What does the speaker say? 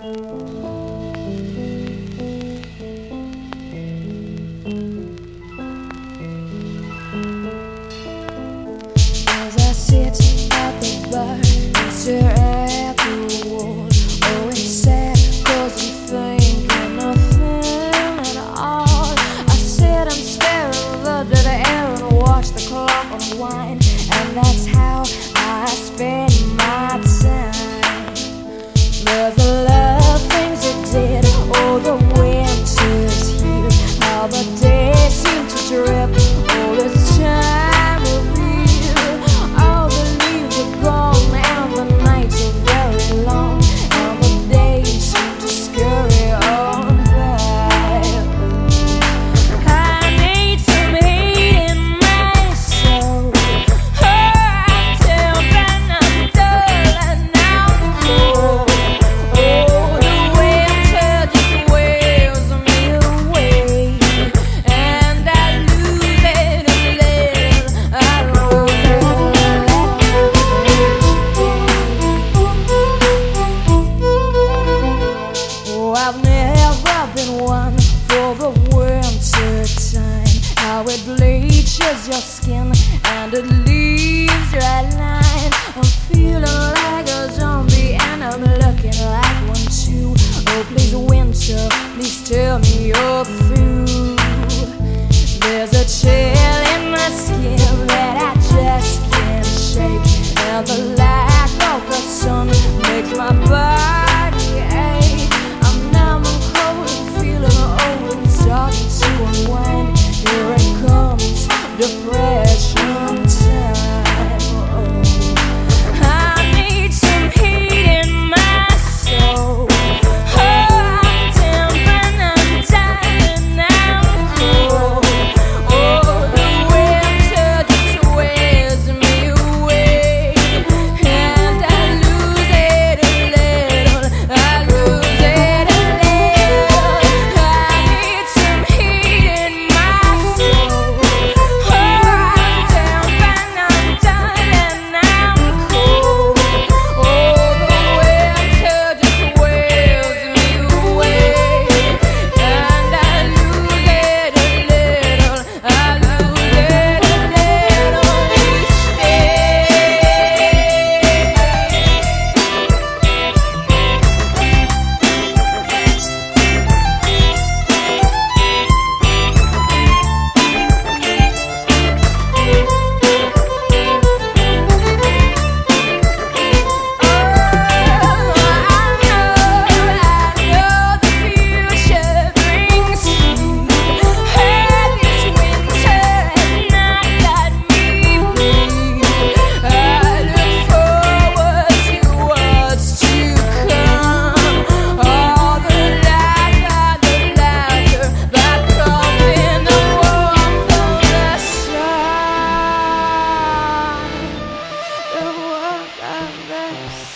As I sit been one for the winter time. How it bleaches your skin and it leaves red line. I'm feeling like a zombie and I'm looking like one too. Oh please winter, please tell me you're. Yes.